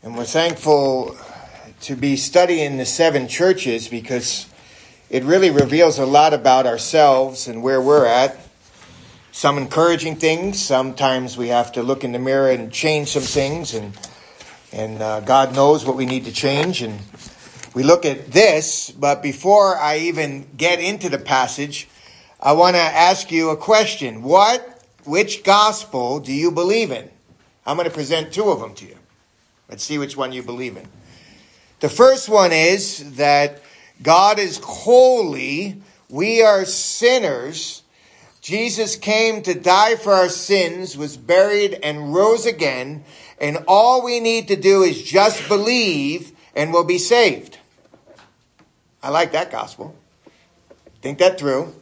And we're thankful to be studying the seven churches because it really reveals a lot about ourselves and where we're at. Some encouraging things. Sometimes we have to look in the mirror and change some things, and and uh, God knows what we need to change. And we look at this, but before I even get into the passage, I want to ask you a question. What, which gospel do you believe in? I'm going to present two of them to you. Let's see which one you believe in. The first one is that God is holy. We are sinners. Jesus came to die for our sins, was buried, and rose again. And all we need to do is just believe and we'll be saved. I like that gospel. Think that through.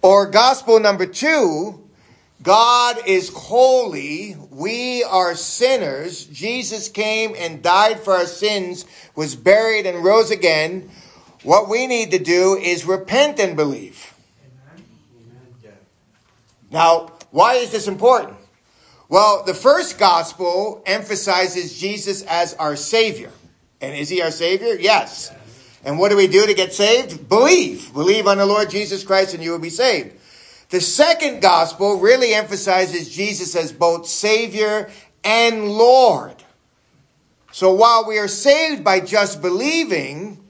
Or gospel number two God is holy. We are sinners. Jesus came and died for our sins, was buried and rose again. What we need to do is repent and believe. Now, why is this important? Well, the first gospel emphasizes Jesus as our Savior. And is he our Savior? Yes. And what do we do to get saved? Believe. Believe on the Lord Jesus Christ and you will be saved. The second gospel really emphasizes Jesus as both Savior and Lord. So while we are saved by just believing,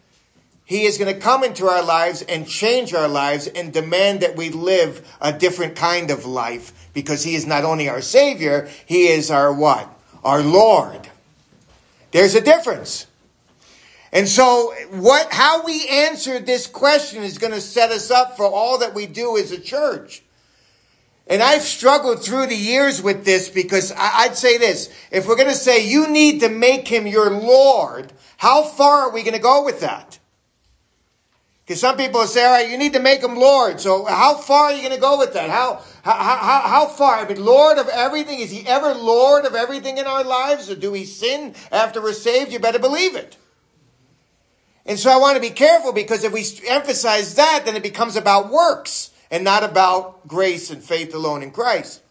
He is going to come into our lives and change our lives and demand that we live a different kind of life because He is not only our Savior, He is our what? Our Lord. There's a difference. And so what, how we answer this question is going to set us up for all that we do as a church. And I've struggled through the years with this because I'd say this. If we're going to say you need to make him your Lord, how far are we going to go with that? Because some people say, all right, you need to make him Lord. So how far are you going to go with that? How, how, how, how far? I mean, Lord of everything? Is he ever Lord of everything in our lives? Or do we sin after we're saved? You better believe it. And so I want to be careful because if we emphasize that, then it becomes about works and not about grace and faith alone in Christ.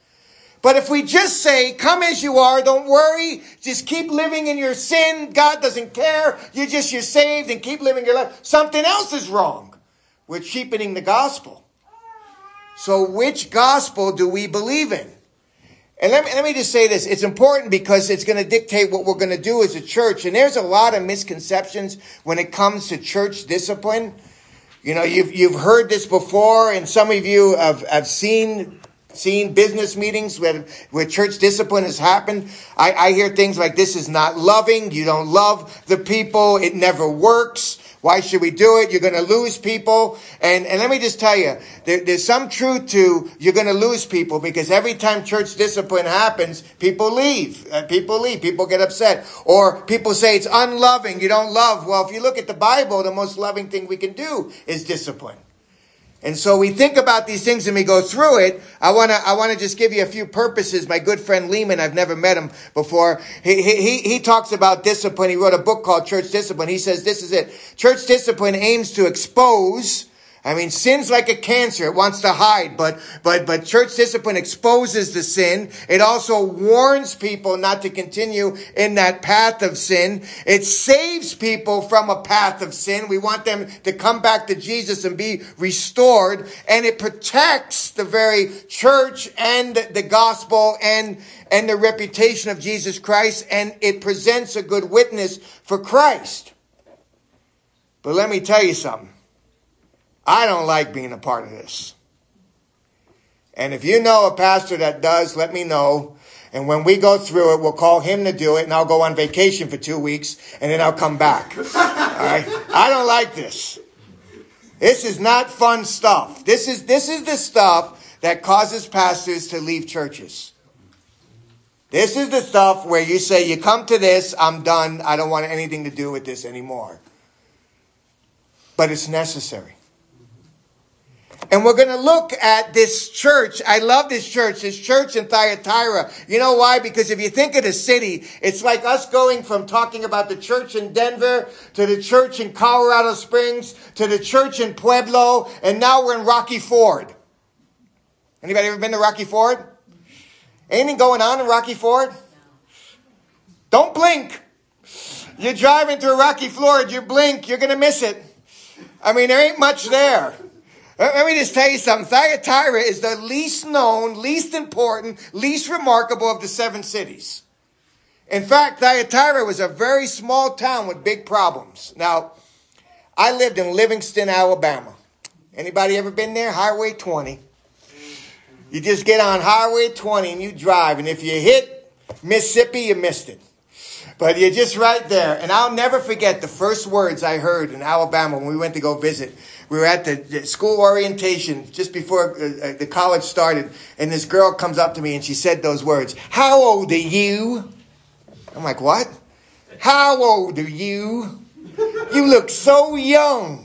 But if we just say, come as you are, don't worry, just keep living in your sin, God doesn't care, you're just, you're saved and keep living your life, something else is wrong. We're cheapening the gospel. So which gospel do we believe in? And let me, let me just say this. It's important because it's going to dictate what we're going to do as a church. And there's a lot of misconceptions when it comes to church discipline. You know, you've, you've heard this before and some of you have, have seen, seen business meetings where, where church discipline has happened. I, I hear things like this is not loving. You don't love the people. It never works. Why should we do it? You're going to lose people. And, and let me just tell you, there, there's some truth to you're going to lose people because every time church discipline happens, people leave. Uh, people leave. People get upset. Or people say it's unloving. You don't love. Well, if you look at the Bible, the most loving thing we can do is discipline. And so we think about these things and we go through it. I want to, I want to just give you a few purposes. My good friend Leeman, I've never met him before. He, he, he talks about discipline. He wrote a book called Church Discipline. He says this is it. Church discipline aims to expose I mean, sin's like a cancer. It wants to hide, but, but, but church discipline exposes the sin. It also warns people not to continue in that path of sin. It saves people from a path of sin. We want them to come back to Jesus and be restored. And it protects the very church and the gospel and, and the reputation of Jesus Christ. And it presents a good witness for Christ. But let me tell you something. I don't like being a part of this. And if you know a pastor that does, let me know. And when we go through it, we'll call him to do it, and I'll go on vacation for two weeks, and then I'll come back. All right? I don't like this. This is not fun stuff. This is, this is the stuff that causes pastors to leave churches. This is the stuff where you say, you come to this, I'm done, I don't want anything to do with this anymore. But it's necessary. And we're going to look at this church. I love this church, this church in Thyatira. You know why? Because if you think of the city, it's like us going from talking about the church in Denver to the church in Colorado Springs to the church in Pueblo, and now we're in Rocky Ford. Anybody ever been to Rocky Ford? Anything going on in Rocky Ford? Don't blink. You're driving through Rocky Ford, you blink, you're going to miss it. I mean, there ain't much there. Uh, let me just tell you something. Thyatira is the least known, least important, least remarkable of the seven cities. In fact, Thyatira was a very small town with big problems. Now, I lived in Livingston, Alabama. Anybody ever been there? Highway 20. You just get on Highway 20 and you drive, and if you hit Mississippi, you missed it. But you're just right there. And I'll never forget the first words I heard in Alabama when we went to go visit. We were at the, school orientation just before uh, uh, the college started, and this girl comes up to me and she said those words, How old are you? I'm like, What? How old are you? You look so young.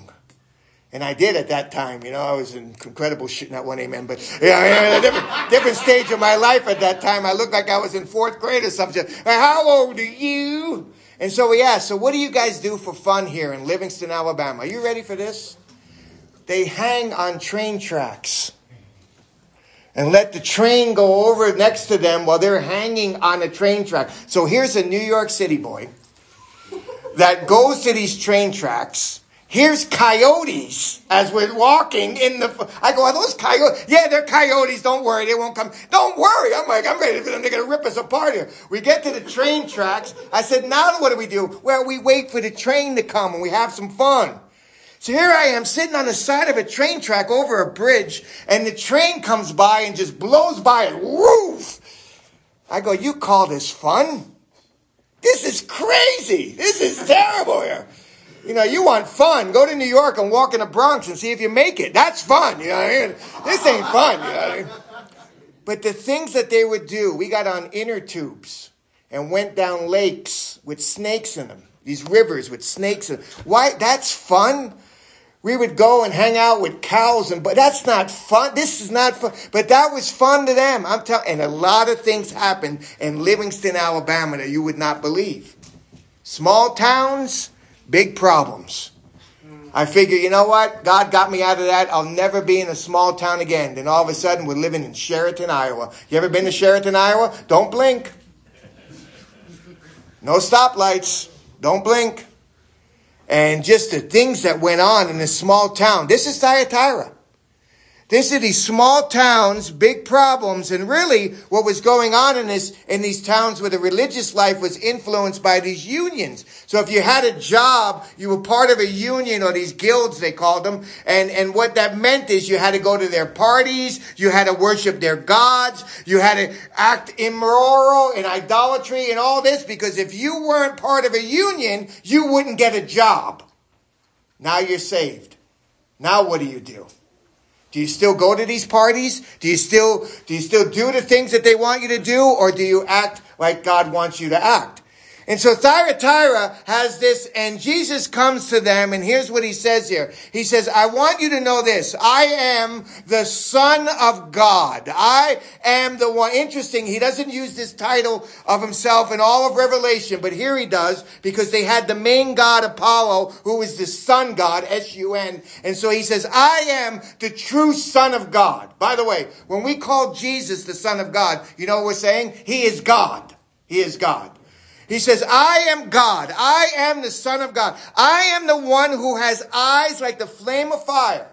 And I did at that time, you know, I was in incredible shit, not one amen, but yeah, yeah different, different stage of my life at that time. I looked like I was in fourth grade or something. How old are you? And so we asked, so what do you guys do for fun here in Livingston, Alabama? Are you ready for this? They hang on train tracks and let the train go over next to them while they're hanging on a train track. So here's a New York City boy that goes to these train tracks Here's coyotes as we're walking in the. I go, are those coyotes? Yeah, they're coyotes. Don't worry, they won't come. Don't worry. I'm like, I'm ready for them. They're gonna rip us apart here. We get to the train tracks. I said, now what do we do? Well, we wait for the train to come and we have some fun. So here I am sitting on the side of a train track over a bridge, and the train comes by and just blows by it. Woof! I go, you call this fun? This is crazy. This is terrible here. You know, you want fun. Go to New York and walk in the Bronx and see if you make it. That's fun. You know I mean? This ain't fun. You know I mean? But the things that they would do, we got on inner tubes and went down lakes with snakes in them. These rivers with snakes in them. Why? That's fun. We would go and hang out with cows and but that's not fun. This is not fun. But that was fun to them. I'm telling and a lot of things happened in Livingston, Alabama that you would not believe. Small towns, Big problems. I figure, you know what? God got me out of that. I'll never be in a small town again. Then all of a sudden, we're living in Sheraton, Iowa. You ever been to Sheraton, Iowa? Don't blink. No stoplights. Don't blink. And just the things that went on in this small town. This is Thyatira. This are these small towns, big problems, and really what was going on in this in these towns where the religious life was influenced by these unions. So if you had a job, you were part of a union or these guilds they called them, and, and what that meant is you had to go to their parties, you had to worship their gods, you had to act immoral and idolatry and all this, because if you weren't part of a union, you wouldn't get a job. Now you're saved. Now what do you do? Do you still go to these parties? Do you still do you still do the things that they want you to do or do you act like God wants you to act? And so Thyatira has this, and Jesus comes to them, and here's what he says here. He says, I want you to know this. I am the Son of God. I am the one. Interesting, he doesn't use this title of himself in all of Revelation, but here he does, because they had the main god Apollo, who is the Sun God, S-U-N. And so he says, I am the true Son of God. By the way, when we call Jesus the Son of God, you know what we're saying? He is God. He is God. He says, I am God. I am the Son of God. I am the one who has eyes like the flame of fire.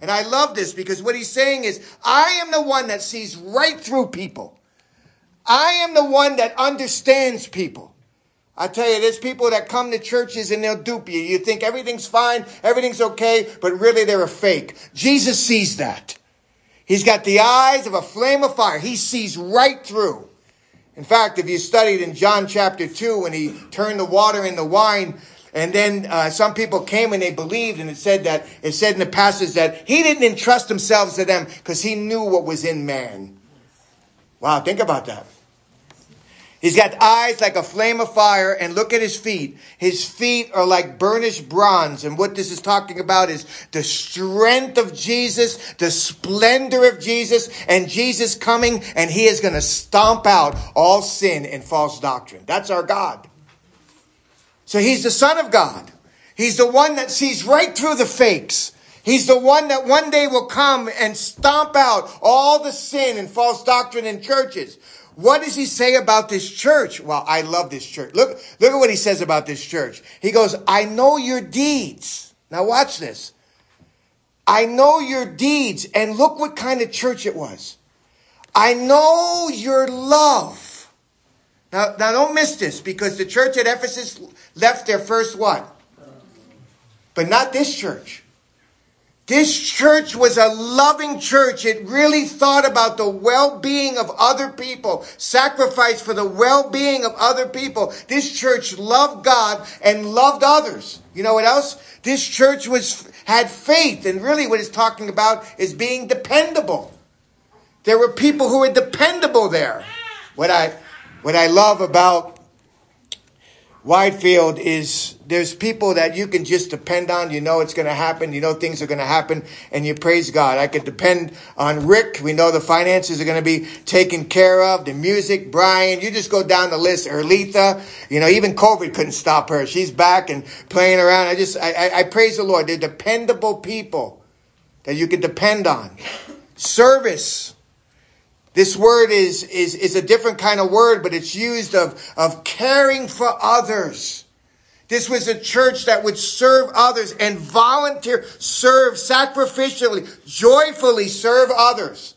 And I love this because what he's saying is, I am the one that sees right through people. I am the one that understands people. I tell you, there's people that come to churches and they'll dupe you. You think everything's fine, everything's okay, but really they're a fake. Jesus sees that. He's got the eyes of a flame of fire. He sees right through. In fact, if you studied in John chapter 2 when he turned the water into wine, and then uh, some people came and they believed, and it said that it said in the passage that he didn't entrust himself to them because he knew what was in man. Wow, think about that. He's got eyes like a flame of fire, and look at his feet. His feet are like burnished bronze. And what this is talking about is the strength of Jesus, the splendor of Jesus, and Jesus coming, and he is going to stomp out all sin and false doctrine. That's our God. So he's the Son of God. He's the one that sees right through the fakes. He's the one that one day will come and stomp out all the sin and false doctrine in churches. What does he say about this church? Well, I love this church. Look, look at what he says about this church. He goes, I know your deeds. Now watch this. I know your deeds. And look what kind of church it was. I know your love. Now, now don't miss this because the church at Ephesus left their first what? But not this church. This church was a loving church. It really thought about the well-being of other people, sacrificed for the well-being of other people. This church loved God and loved others. You know what else? This church was, had faith and really what it's talking about is being dependable. There were people who were dependable there. What I, what I love about Whitefield is there's people that you can just depend on. You know it's going to happen. You know things are going to happen and you praise God. I could depend on Rick. We know the finances are going to be taken care of. The music, Brian, you just go down the list. Erletha, you know, even COVID couldn't stop her. She's back and playing around. I just, I, I, I praise the Lord. They're dependable people that you can depend on. Service. This word is, is, is a different kind of word, but it's used of, of caring for others. This was a church that would serve others and volunteer, serve sacrificially, joyfully serve others.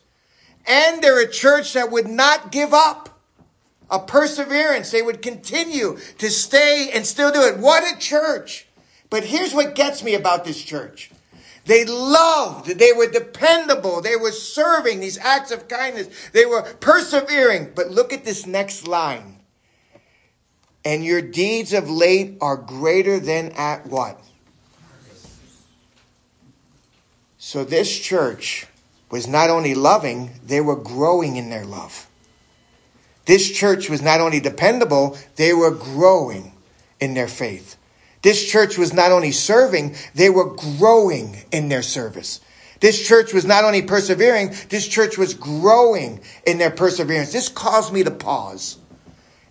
And they're a church that would not give up a perseverance. They would continue to stay and still do it. What a church. But here's what gets me about this church. They loved. They were dependable. They were serving these acts of kindness. They were persevering. But look at this next line. And your deeds of late are greater than at what? So this church was not only loving, they were growing in their love. This church was not only dependable, they were growing in their faith. This church was not only serving, they were growing in their service. This church was not only persevering, this church was growing in their perseverance. This caused me to pause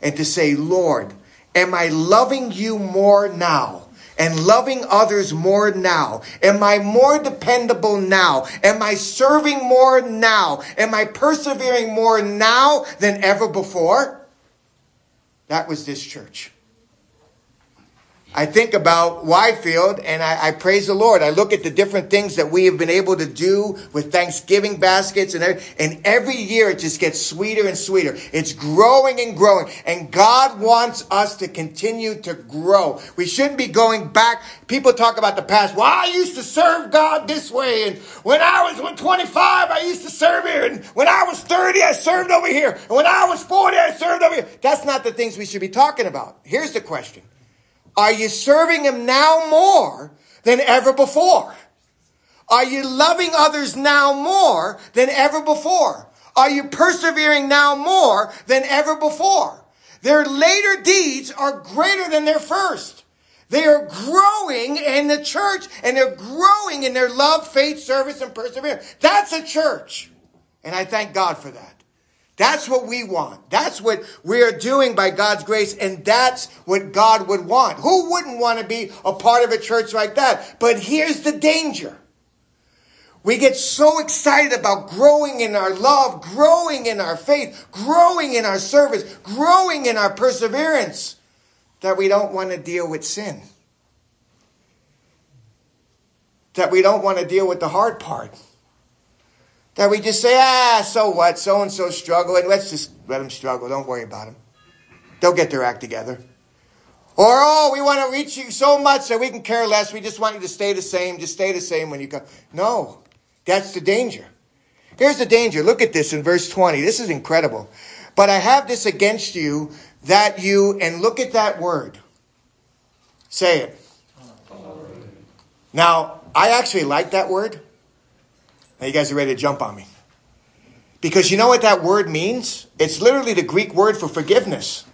and to say, Lord, am I loving you more now? And loving others more now? Am I more dependable now? Am I serving more now? Am I persevering more now than ever before? That was this church. I think about Whitefield and I, I, praise the Lord. I look at the different things that we have been able to do with Thanksgiving baskets and every, and every year it just gets sweeter and sweeter. It's growing and growing and God wants us to continue to grow. We shouldn't be going back. People talk about the past. Well, I used to serve God this way and when I was when 25, I used to serve here and when I was 30, I served over here. And when I was 40, I served over here. That's not the things we should be talking about. Here's the question. Are you serving Him now more than ever before? Are you loving others now more than ever before? Are you persevering now more than ever before? Their later deeds are greater than their first. They are growing in the church and they're growing in their love, faith, service, and perseverance. That's a church. And I thank God for that. That's what we want. That's what we are doing by God's grace, and that's what God would want. Who wouldn't want to be a part of a church like that? But here's the danger. We get so excited about growing in our love, growing in our faith, growing in our service, growing in our perseverance, that we don't want to deal with sin. That we don't want to deal with the hard part that we just say, ah, so what? So and so struggling. Let's just let them struggle. Don't worry about them. They'll get their act together. Or, oh, we want to reach you so much that we can care less. We just want you to stay the same. Just stay the same when you come. No, that's the danger. Here's the danger. Look at this in verse 20. This is incredible. But I have this against you that you, and look at that word. Say it. Now, I actually like that word. Now you guys are ready to jump on me. Because you know what that word means? It's literally the Greek word for forgiveness.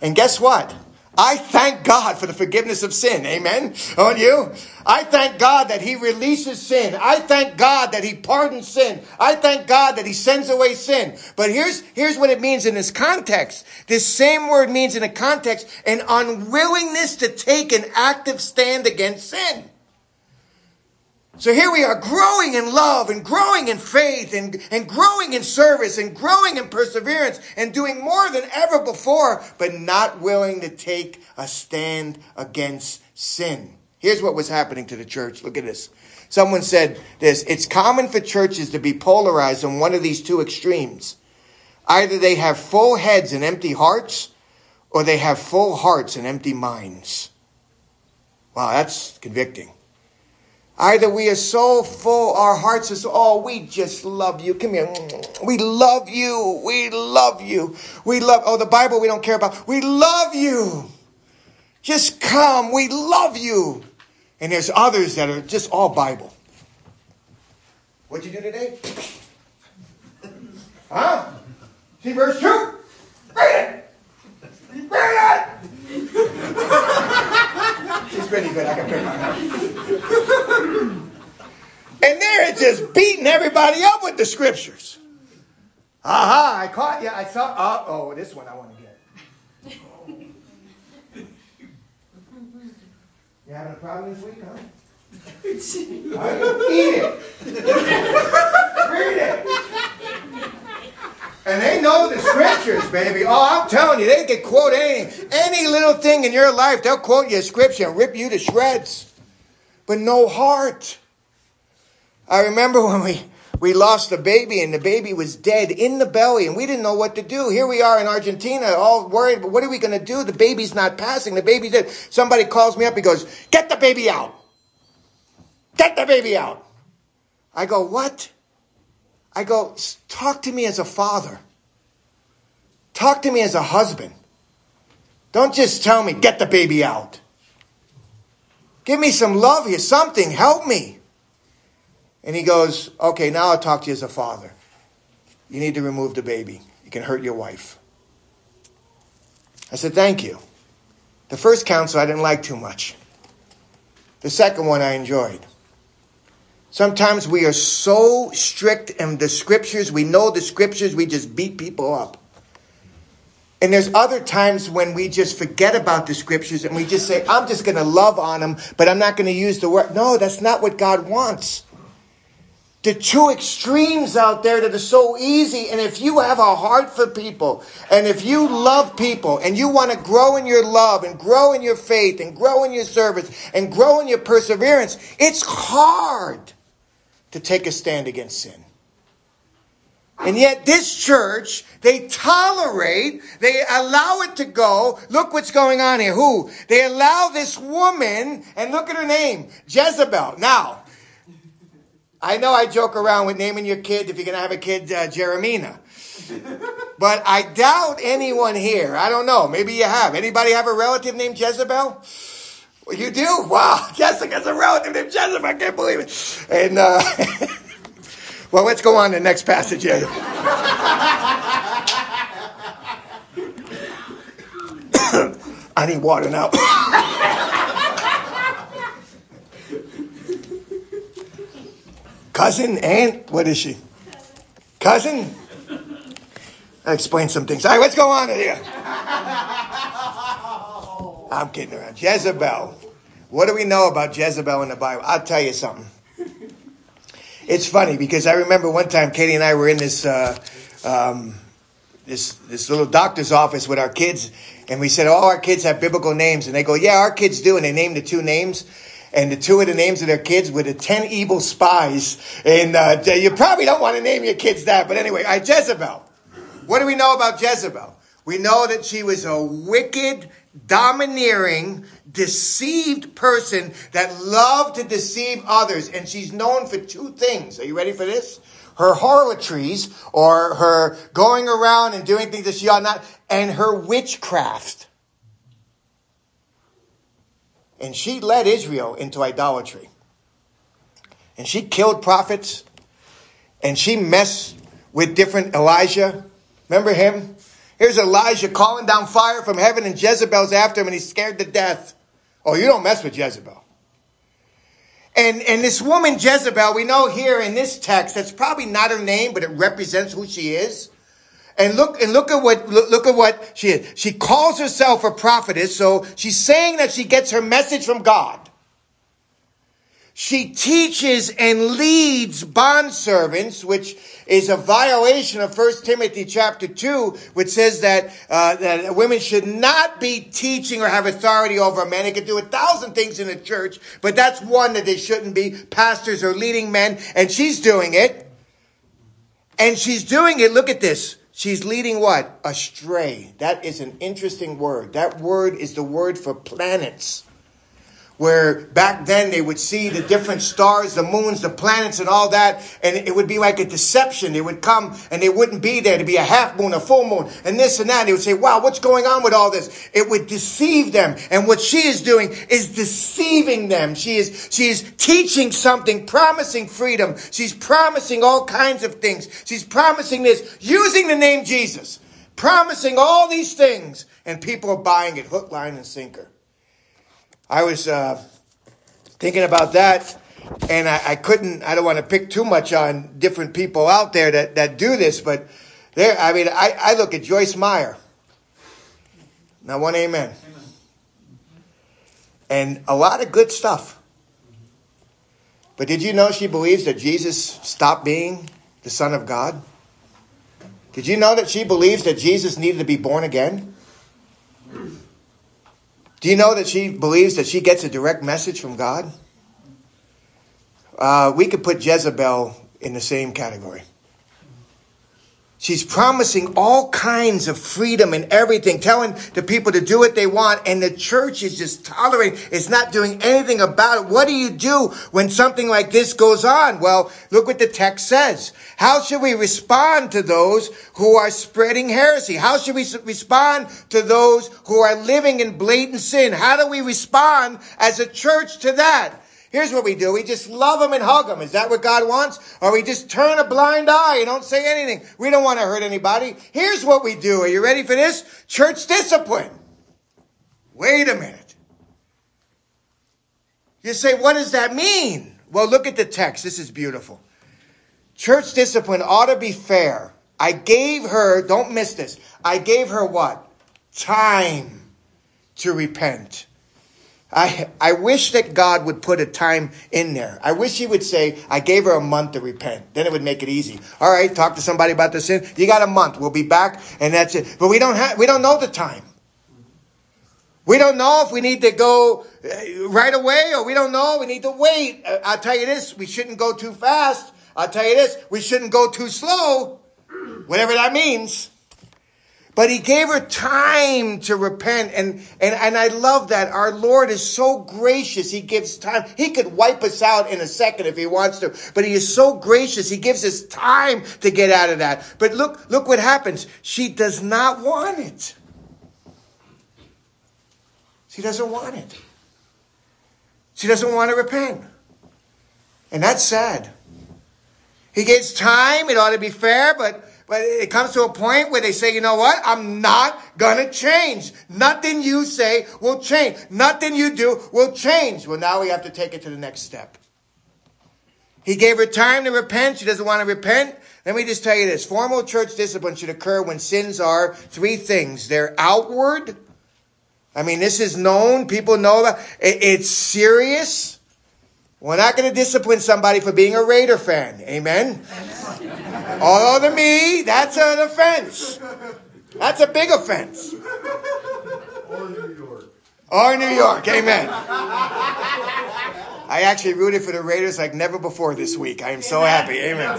And guess what? I thank God for the forgiveness of sin. Amen. On you. I thank God that He releases sin. I thank God that He pardons sin. I thank God that He sends away sin. But here's, here's what it means in this context. This same word means in a context an unwillingness to take an active stand against sin. So here we are growing in love and growing in faith and, and growing in service and growing in perseverance and doing more than ever before, but not willing to take a stand against sin. Here's what was happening to the church. Look at this. Someone said this It's common for churches to be polarized on one of these two extremes. Either they have full heads and empty hearts, or they have full hearts and empty minds. Wow, that's convicting. Either we are so full, our hearts is, oh, we just love you. Come here. We love you. We love you. We love, oh, the Bible we don't care about. We love you. Just come. We love you. And there's others that are just all Bible. What'd you do today? Huh? See verse 2? Read it! Read it! She's pretty good. I can pick my mouth. And they're just beating everybody up with the scriptures. Aha, I caught you. I saw. Uh oh, this one I want to get. You having a problem this week, huh? Eat it. Read it. And they know the scriptures, baby. Oh, I'm telling you, they can quote any, any little thing in your life. They'll quote you a scripture and rip you to shreds. But no heart. I remember when we, we lost the baby and the baby was dead in the belly and we didn't know what to do. Here we are in Argentina, all worried, but what are we going to do? The baby's not passing. The baby's dead. Somebody calls me up. He goes, get the baby out. Get the baby out. I go, what? I go, talk to me as a father. Talk to me as a husband. Don't just tell me, get the baby out. Give me some love here, something, help me. And he goes, okay, now I'll talk to you as a father. You need to remove the baby. You can hurt your wife. I said, thank you. The first counsel I didn't like too much. The second one I enjoyed. Sometimes we are so strict in the scriptures, we know the scriptures, we just beat people up. And there's other times when we just forget about the scriptures and we just say, I'm just going to love on them, but I'm not going to use the word. No, that's not what God wants. The two extremes out there that are so easy. And if you have a heart for people and if you love people and you want to grow in your love and grow in your faith and grow in your service and grow in your perseverance, it's hard to take a stand against sin. And yet this church, they tolerate, they allow it to go. Look what's going on here. Who? They allow this woman, and look at her name, Jezebel. Now, I know I joke around with naming your kid, if you're going to have a kid, uh, Jeremina. But I doubt anyone here, I don't know, maybe you have. Anybody have a relative named Jezebel? Well, you do? Wow. Jessica's a relative named Jessica. I can't believe it. And, uh, well, let's go on to the next passage here. I need water now. Cousin, aunt, what is she? Cousin? I explain some things. All right, let's go on here. I'm kidding around. Jezebel. What do we know about Jezebel in the Bible? I'll tell you something. It's funny because I remember one time Katie and I were in this uh, um, this this little doctor's office with our kids, and we said all our kids have biblical names, and they go, "Yeah, our kids do," and they named the two names. And the two of the names of their kids were the ten evil spies. And uh, you probably don't want to name your kids that, but anyway, I Jezebel. What do we know about Jezebel? We know that she was a wicked, domineering, deceived person that loved to deceive others. And she's known for two things. Are you ready for this? Her harlotries, or her going around and doing things that she ought not, and her witchcraft. And she led Israel into idolatry. And she killed prophets. And she messed with different Elijah. Remember him? Here's Elijah calling down fire from heaven, and Jezebel's after him, and he's scared to death. Oh, you don't mess with Jezebel. And, and this woman, Jezebel, we know here in this text, that's probably not her name, but it represents who she is. And look, and look at what, look, at what she is. She calls herself a prophetess, so she's saying that she gets her message from God. she teaches and leads bondservants, which is a violation of 1 Timothy chapter 2, which says that, uh, that women should not be teaching or have authority over men. They can do a thousand things in a church, but that's one that they shouldn't be. Pastors or leading men, and she's doing it. And she's doing it, look at this. She's leading what? Astray. That is an interesting word. That word is the word for planets where back then they would see the different stars, the moons, the planets, and all that, and it would be like a deception. They would come and they wouldn't be there to be a half moon, a full moon, and this and that. And they would say, wow, what's going on with all this? It would deceive them. And what she is doing is deceiving them. She is, she is teaching something, promising freedom. She's promising all kinds of things. She's promising this using the name Jesus, promising all these things, and people are buying it hook, line, and sinker. I was uh, thinking about that, and I, I, couldn't. I don't want to pick too much on different people out there that, that do this, but there. I mean, I, I look at Joyce Meyer. Now, one amen. amen. And a lot of good stuff. But did you know she believes that Jesus stopped being the Son of God? Did you know that she believes that Jesus needed to be born again? Do you know that she believes that she gets a direct message from God? Uh, we could put Jezebel in the same category. She's promising all kinds of freedom and everything, telling the people to do what they want, and the church is just tolerating. It's not doing anything about it. What do you do when something like this goes on? Well, look what the text says. How should we respond to those who are spreading heresy? How should we respond to those who are living in blatant sin? How do we respond as a church to that? Here's what we do. We just love them and hug them. Is that what God wants? Or we just turn a blind eye and don't say anything. We don't want to hurt anybody. Here's what we do. Are you ready for this? Church discipline. Wait a minute. You say, what does that mean? Well, look at the text. This is beautiful. Church discipline ought to be fair. I gave her, don't miss this, I gave her what? Time to repent. I, I wish that God would put a time in there. I wish He would say, I gave her a month to repent. Then it would make it easy. All right, talk to somebody about the sin. You got a month. We'll be back, and that's it. But we don't have, we don't know the time. We don't know if we need to go uh, right away or we don't know. We need to wait. Uh, I'll tell you this, we shouldn't go too fast. I'll tell you this, we shouldn't go too slow. Whatever that means. But he gave her time to repent. And, and, and I love that. Our Lord is so gracious. He gives time. He could wipe us out in a second if he wants to, but he is so gracious. He gives us time to get out of that. But look, look what happens. She does not want it. She doesn't want it. She doesn't want to repent. And that's sad. He gives time. It ought to be fair, but but it comes to a point where they say, you know what? I'm not gonna change. Nothing you say will change. Nothing you do will change. Well, now we have to take it to the next step. He gave her time to repent. She doesn't want to repent. Let me just tell you this. Formal church discipline should occur when sins are three things. They're outward. I mean, this is known. People know that. It's serious. We're not going to discipline somebody for being a Raider fan. Amen. All to me, that's an offense. That's a big offense. Or New York. Or New York. Amen. I actually rooted for the Raiders like never before this week. I am so happy. Amen.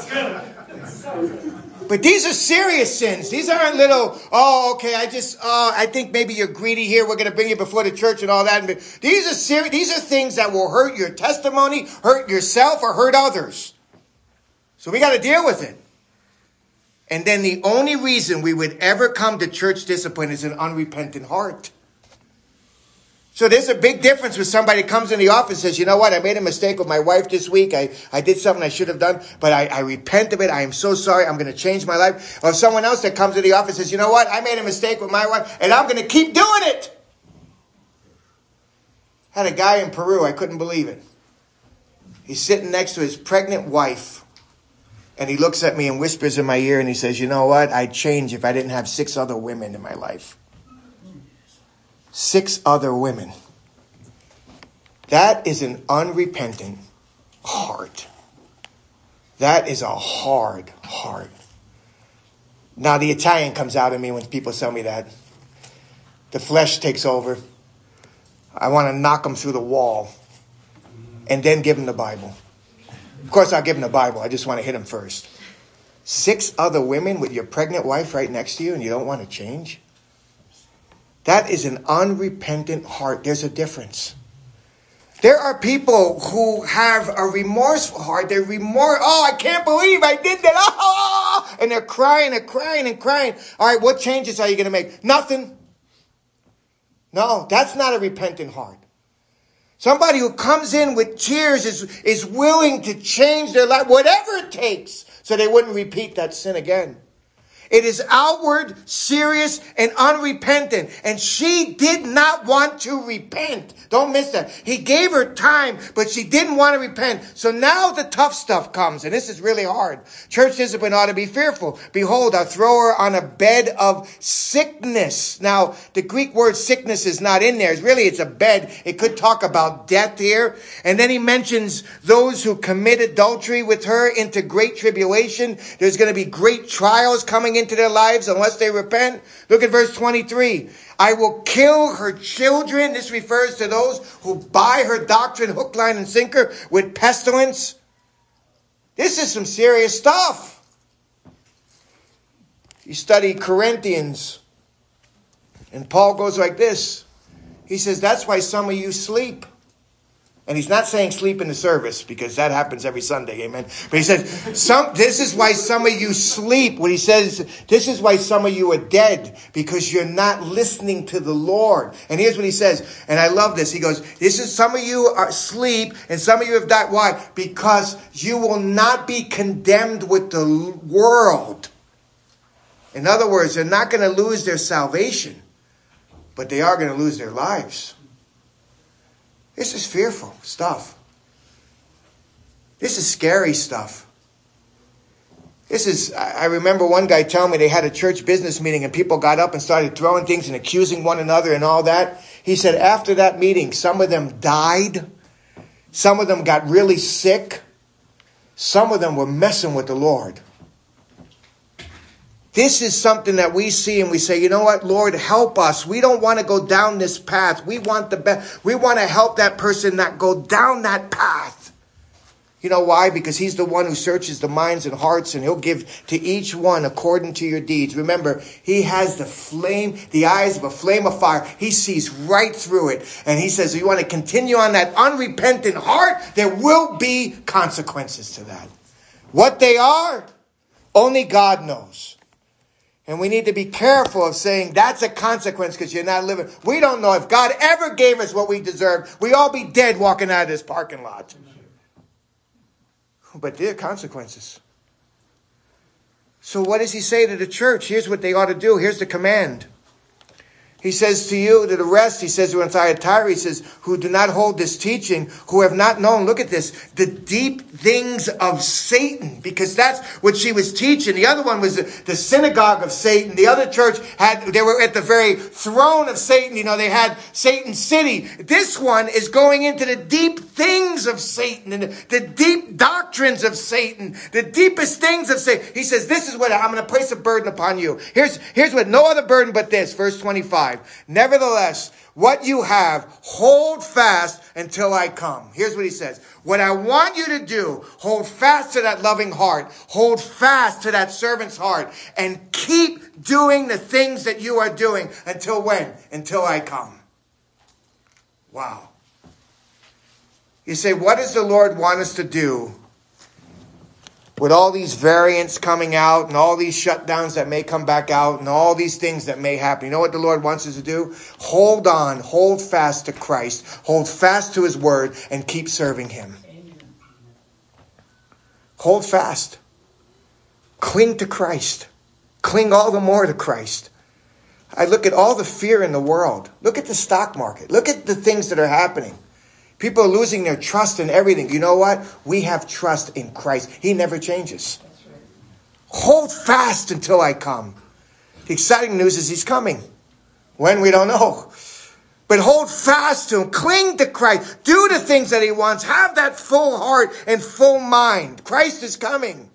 But these are serious sins. These aren't little, oh, okay, I just, oh, I think maybe you're greedy here. We're going to bring you before the church and all that. These are serious, these are things that will hurt your testimony, hurt yourself, or hurt others. So we got to deal with it. And then the only reason we would ever come to church discipline is an unrepentant heart. So there's a big difference when somebody comes in the office and says, you know what, I made a mistake with my wife this week. I, I did something I should have done, but I, I repent of it. I am so sorry. I'm going to change my life. Or someone else that comes to the office says, you know what, I made a mistake with my wife and I'm going to keep doing it. I Had a guy in Peru, I couldn't believe it. He's sitting next to his pregnant wife and he looks at me and whispers in my ear and he says, You know what? I'd change if I didn't have six other women in my life. Six other women. That is an unrepentant, heart. That is a hard heart. Now, the Italian comes out of me when people tell me that. The flesh takes over. I want to knock them through the wall and then give them the Bible. Of course, I'll give them the Bible. I just want to hit them first. Six other women with your pregnant wife right next to you and you don't want to change? That is an unrepentant heart. There's a difference. There are people who have a remorseful heart. They're remorse. Oh, I can't believe I did that. Oh, and they're crying and crying and crying. All right, what changes are you going to make? Nothing. No, that's not a repentant heart. Somebody who comes in with tears is, is willing to change their life, whatever it takes, so they wouldn't repeat that sin again. It is outward, serious, and unrepentant. And she did not want to repent. Don't miss that. He gave her time, but she didn't want to repent. So now the tough stuff comes, and this is really hard. Church discipline ought to be fearful. Behold, I throw her on a bed of sickness. Now, the Greek word sickness is not in there. It's really, it's a bed. It could talk about death here. And then he mentions those who commit adultery with her into great tribulation. There's going to be great trials coming into their lives unless they repent. Look at verse 23. I will kill her children. This refers to those who buy her doctrine hook, line, and sinker with pestilence. This is some serious stuff. You study Corinthians, and Paul goes like this. He says, That's why some of you sleep. And he's not saying sleep in the service because that happens every Sunday, amen. But he says, some, this is why some of you sleep. What he says, this is why some of you are dead because you're not listening to the Lord. And here's what he says, and I love this. He goes, this is some of you are asleep and some of you have died. Why? Because you will not be condemned with the world. In other words, they're not going to lose their salvation, but they are going to lose their lives. This is fearful stuff. This is scary stuff. This is, I remember one guy telling me they had a church business meeting and people got up and started throwing things and accusing one another and all that. He said after that meeting, some of them died. Some of them got really sick. Some of them were messing with the Lord. This is something that we see and we say, you know what, Lord, help us. We don't want to go down this path. We want the best. We want to help that person not go down that path. You know why? Because he's the one who searches the minds and hearts and he'll give to each one according to your deeds. Remember, he has the flame, the eyes of a flame of fire. He sees right through it. And he says, if you want to continue on that unrepentant heart, there will be consequences to that. What they are, only God knows. And we need to be careful of saying that's a consequence because you're not living. We don't know if God ever gave us what we deserve. We all be dead walking out of this parking lot. But there are consequences. So what does he say to the church? Here's what they ought to do. Here's the command. He says to you, to the rest, he says to Thyatira, he says, who do not hold this teaching, who have not known, look at this, the deep things of Satan, because that's what she was teaching. The other one was the, the synagogue of Satan. The other church had, they were at the very throne of Satan. You know, they had Satan's city. This one is going into the deep things of Satan and the, the deep doctrines of Satan, the deepest things of Satan. He says, this is what I'm going to place a burden upon you. Here's, here's what, no other burden but this, verse 25. 5. Nevertheless, what you have, hold fast until I come. Here's what he says. What I want you to do, hold fast to that loving heart. Hold fast to that servant's heart and keep doing the things that you are doing until when? Until I come. Wow. You say, what does the Lord want us to do with all these variants coming out and all these shutdowns that may come back out and all these things that may happen, you know what the Lord wants us to do? Hold on, hold fast to Christ, hold fast to His Word, and keep serving Him. Hold fast. Cling to Christ. Cling all the more to Christ. I look at all the fear in the world. Look at the stock market. Look at the things that are happening. People are losing their trust in everything. You know what? We have trust in Christ. He never changes. Hold fast until I come. The exciting news is he's coming. When we don't know. But hold fast to him. Cling to Christ. Do the things that he wants. Have that full heart and full mind. Christ is coming.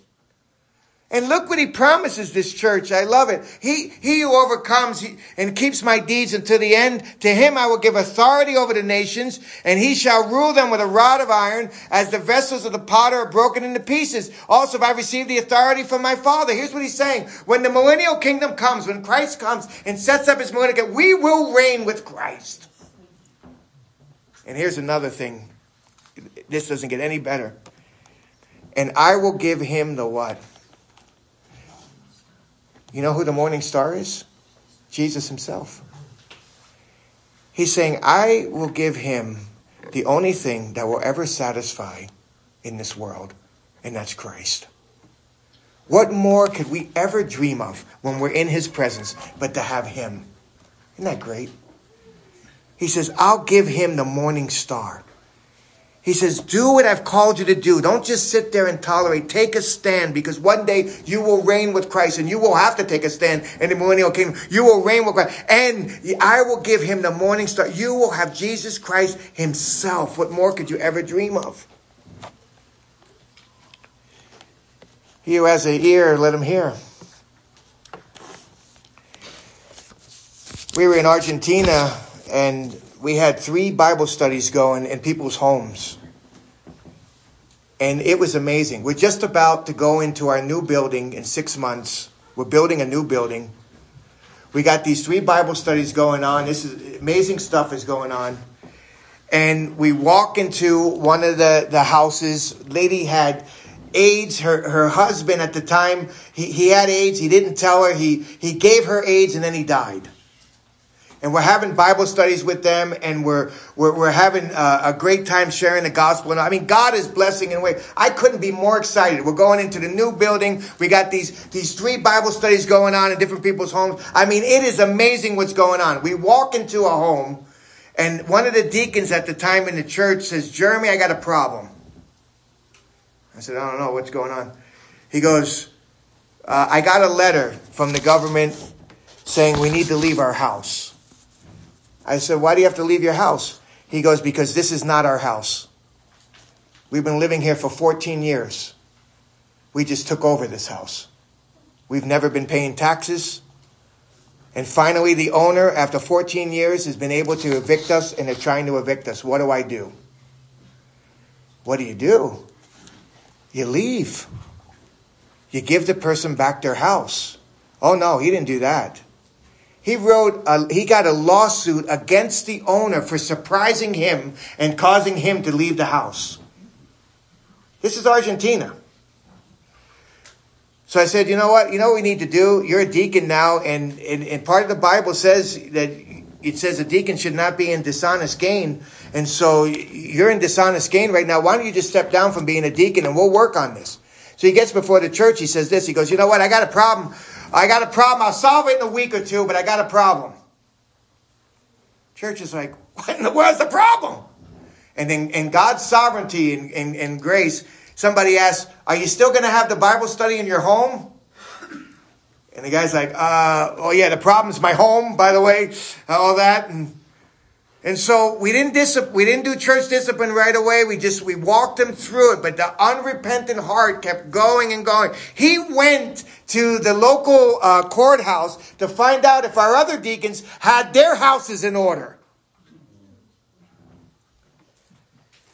And look what he promises this church. I love it. He, he who overcomes and keeps my deeds until the end, to him I will give authority over the nations, and he shall rule them with a rod of iron, as the vessels of the potter are broken into pieces. Also, if I receive the authority from my Father. Here's what he's saying. When the millennial kingdom comes, when Christ comes and sets up his millennial kingdom, we will reign with Christ. And here's another thing. This doesn't get any better. And I will give him the what? You know who the morning star is? Jesus himself. He's saying, I will give him the only thing that will ever satisfy in this world, and that's Christ. What more could we ever dream of when we're in his presence but to have him? Isn't that great? He says, I'll give him the morning star. He says, do what I've called you to do. Don't just sit there and tolerate. Take a stand because one day you will reign with Christ and you will have to take a stand in the millennial kingdom. You will reign with Christ and I will give him the morning star. You will have Jesus Christ himself. What more could you ever dream of? He who has an ear, let him hear. We were in Argentina and we had three Bible studies going in people's homes. And it was amazing. We're just about to go into our new building in six months. We're building a new building. We got these three Bible studies going on. This is amazing stuff is going on. And we walk into one of the, the houses. Lady had AIDS. Her, her husband at the time, he, he had AIDS. He didn't tell her. He, he gave her AIDS and then he died and we're having Bible studies with them, and we're we're, we're having a, a, great time sharing the gospel. And I mean, God is blessing in a way I couldn't be more excited. We're going into the new building. We got these these three Bible studies going on in different people's homes. I mean, it is amazing what's going on. We walk into a home, and one of the deacons at the time in the church says, "Jeremy, I got a problem." I said, "I don't know what's going on." He goes, uh, "I got a letter from the government." saying we need to leave our house. I said, Why do you have to leave your house? He goes, Because this is not our house. We've been living here for 14 years. We just took over this house. We've never been paying taxes. And finally, the owner, after 14 years, has been able to evict us and they're trying to evict us. What do I do? What do you do? You leave. You give the person back their house. Oh no, he didn't do that. He wrote, a, he got a lawsuit against the owner for surprising him and causing him to leave the house. This is Argentina. So I said, you know what? You know what we need to do? You're a deacon now, and, and, and part of the Bible says that it says a deacon should not be in dishonest gain. And so you're in dishonest gain right now. Why don't you just step down from being a deacon and we'll work on this? So he gets before the church. He says this. He goes, you know what? I got a problem I got a problem. I'll solve it in a week or two, but I got a problem. Church is like, what in the world's the problem? And in, in God's sovereignty and, and, and grace, somebody asks, Are you still going to have the Bible study in your home? And the guy's like, uh, Oh, yeah, the problem's my home, by the way, all that. And and so we didn't dis- we didn't do church discipline right away. We just we walked him through it, but the unrepentant heart kept going and going. He went to the local uh, courthouse to find out if our other deacons had their houses in order.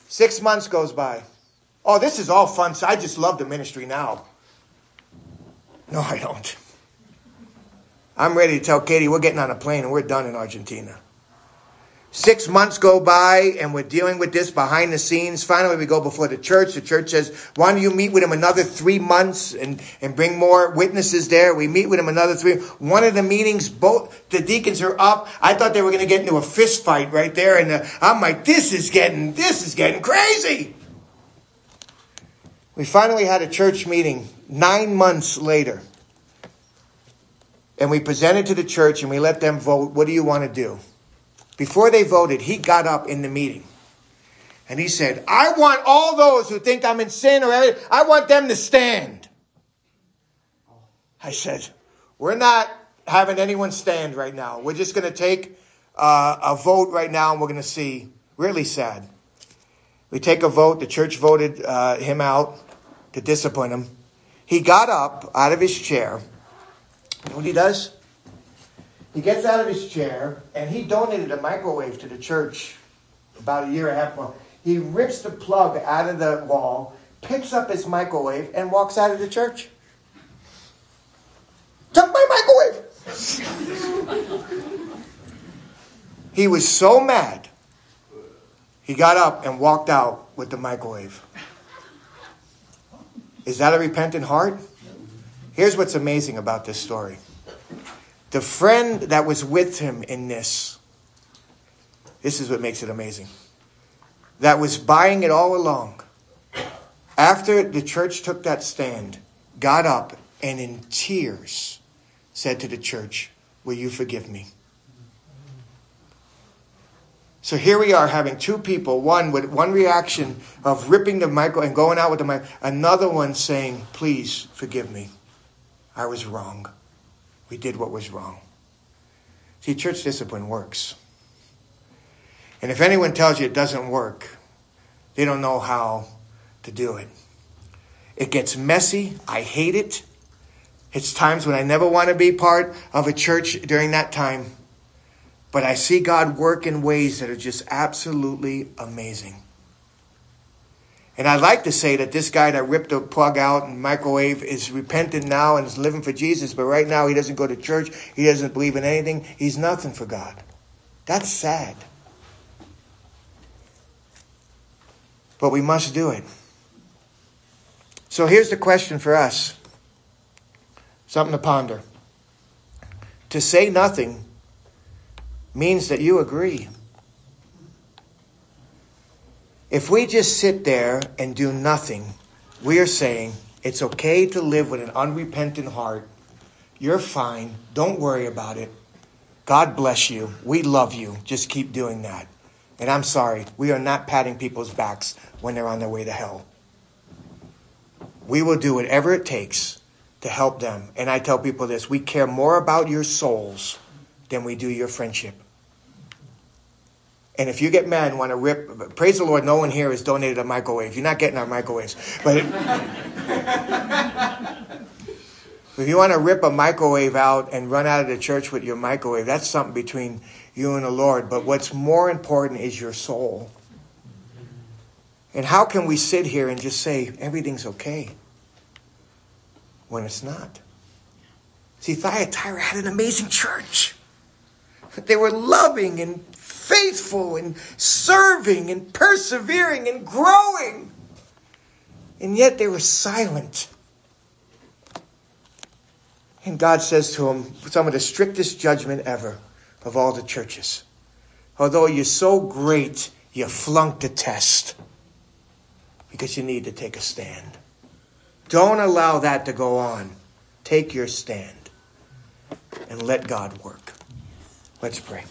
Six months goes by. Oh, this is all fun. I just love the ministry now. No, I don't. I'm ready to tell Katie we're getting on a plane and we're done in Argentina. Six months go by and we're dealing with this behind the scenes. Finally, we go before the church. The church says, why don't you meet with him another three months and, and bring more witnesses there? We meet with him another three. One of the meetings, both the deacons are up. I thought they were going to get into a fist fight right there. And uh, I'm like, this is getting, this is getting crazy. We finally had a church meeting nine months later. And we presented to the church and we let them vote. What do you want to do? Before they voted, he got up in the meeting and he said, I want all those who think I'm in sin or I want them to stand. I said, We're not having anyone stand right now. We're just going to take uh, a vote right now, and we're going to see really sad. We take a vote. The church voted uh, him out to discipline him. He got up out of his chair. You know what he does? He gets out of his chair and he donated a microwave to the church about a year and a half ago. He rips the plug out of the wall, picks up his microwave, and walks out of the church. Took my microwave. he was so mad, he got up and walked out with the microwave. Is that a repentant heart? Here's what's amazing about this story the friend that was with him in this, this is what makes it amazing, that was buying it all along, after the church took that stand, got up and in tears said to the church, Will you forgive me? So here we are having two people, one with one reaction of ripping the mic and going out with the mic, another one saying, Please forgive me. I was wrong. We did what was wrong. See, church discipline works. And if anyone tells you it doesn't work, they don't know how to do it. It gets messy. I hate it. It's times when I never want to be part of a church during that time. But I see God work in ways that are just absolutely amazing. And I'd like to say that this guy that ripped the plug out and microwave is repentant now and is living for Jesus, but right now he doesn't go to church. He doesn't believe in anything. He's nothing for God. That's sad. But we must do it. So here's the question for us something to ponder. To say nothing means that you agree. If we just sit there and do nothing, we are saying it's okay to live with an unrepentant heart. You're fine. Don't worry about it. God bless you. We love you. Just keep doing that. And I'm sorry, we are not patting people's backs when they're on their way to hell. We will do whatever it takes to help them. And I tell people this we care more about your souls than we do your friendship. And if you get mad and want to rip, praise the Lord, no one here has donated a microwave. You're not getting our microwaves. But if you want to rip a microwave out and run out of the church with your microwave, that's something between you and the Lord. But what's more important is your soul. And how can we sit here and just say everything's okay when it's not? See, Thyatira had an amazing church. They were loving and faithful and serving and persevering and growing. And yet they were silent. And God says to them, some of the strictest judgment ever of all the churches. Although you're so great, you flunked the test because you need to take a stand. Don't allow that to go on. Take your stand and let God work. Let's pray.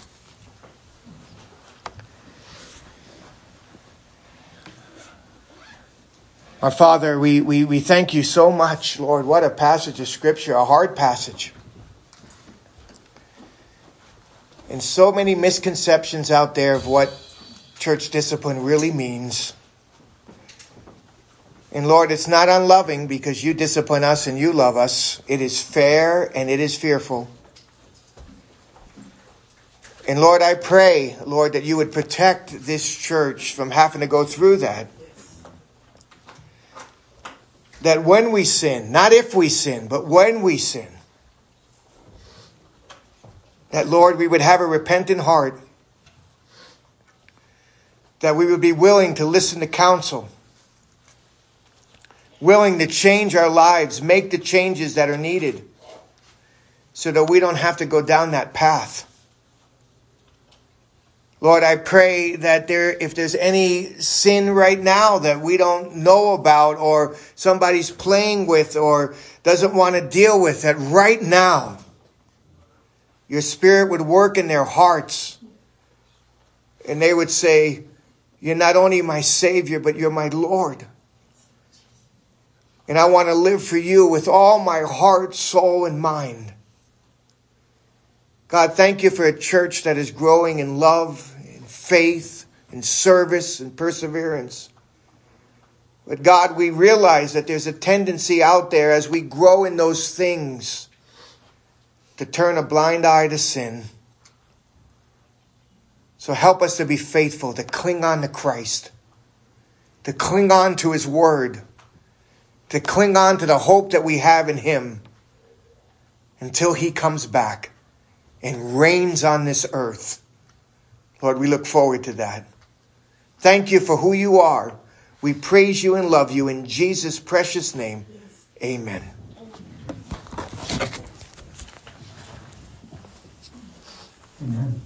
Our Father, we, we, we thank you so much, Lord. What a passage of Scripture, a hard passage. And so many misconceptions out there of what church discipline really means. And Lord, it's not unloving because you discipline us and you love us. It is fair and it is fearful. And Lord, I pray, Lord, that you would protect this church from having to go through that that when we sin, not if we sin, but when we sin, that Lord, we would have a repentant heart, that we would be willing to listen to counsel, willing to change our lives, make the changes that are needed, so that we don't have to go down that path. Lord, I pray that there, if there's any sin right now that we don't know about or somebody's playing with or doesn't want to deal with, that right now, your spirit would work in their hearts and they would say, you're not only my savior, but you're my Lord. And I want to live for you with all my heart, soul, and mind. God, thank you for a church that is growing in love, in faith, in service, and perseverance. But God, we realize that there's a tendency out there as we grow in those things to turn a blind eye to sin. So help us to be faithful, to cling on to Christ, to cling on to His Word, to cling on to the hope that we have in Him until He comes back and reigns on this earth. Lord, we look forward to that. Thank you for who you are. We praise you and love you in Jesus' precious name. Amen. Amen.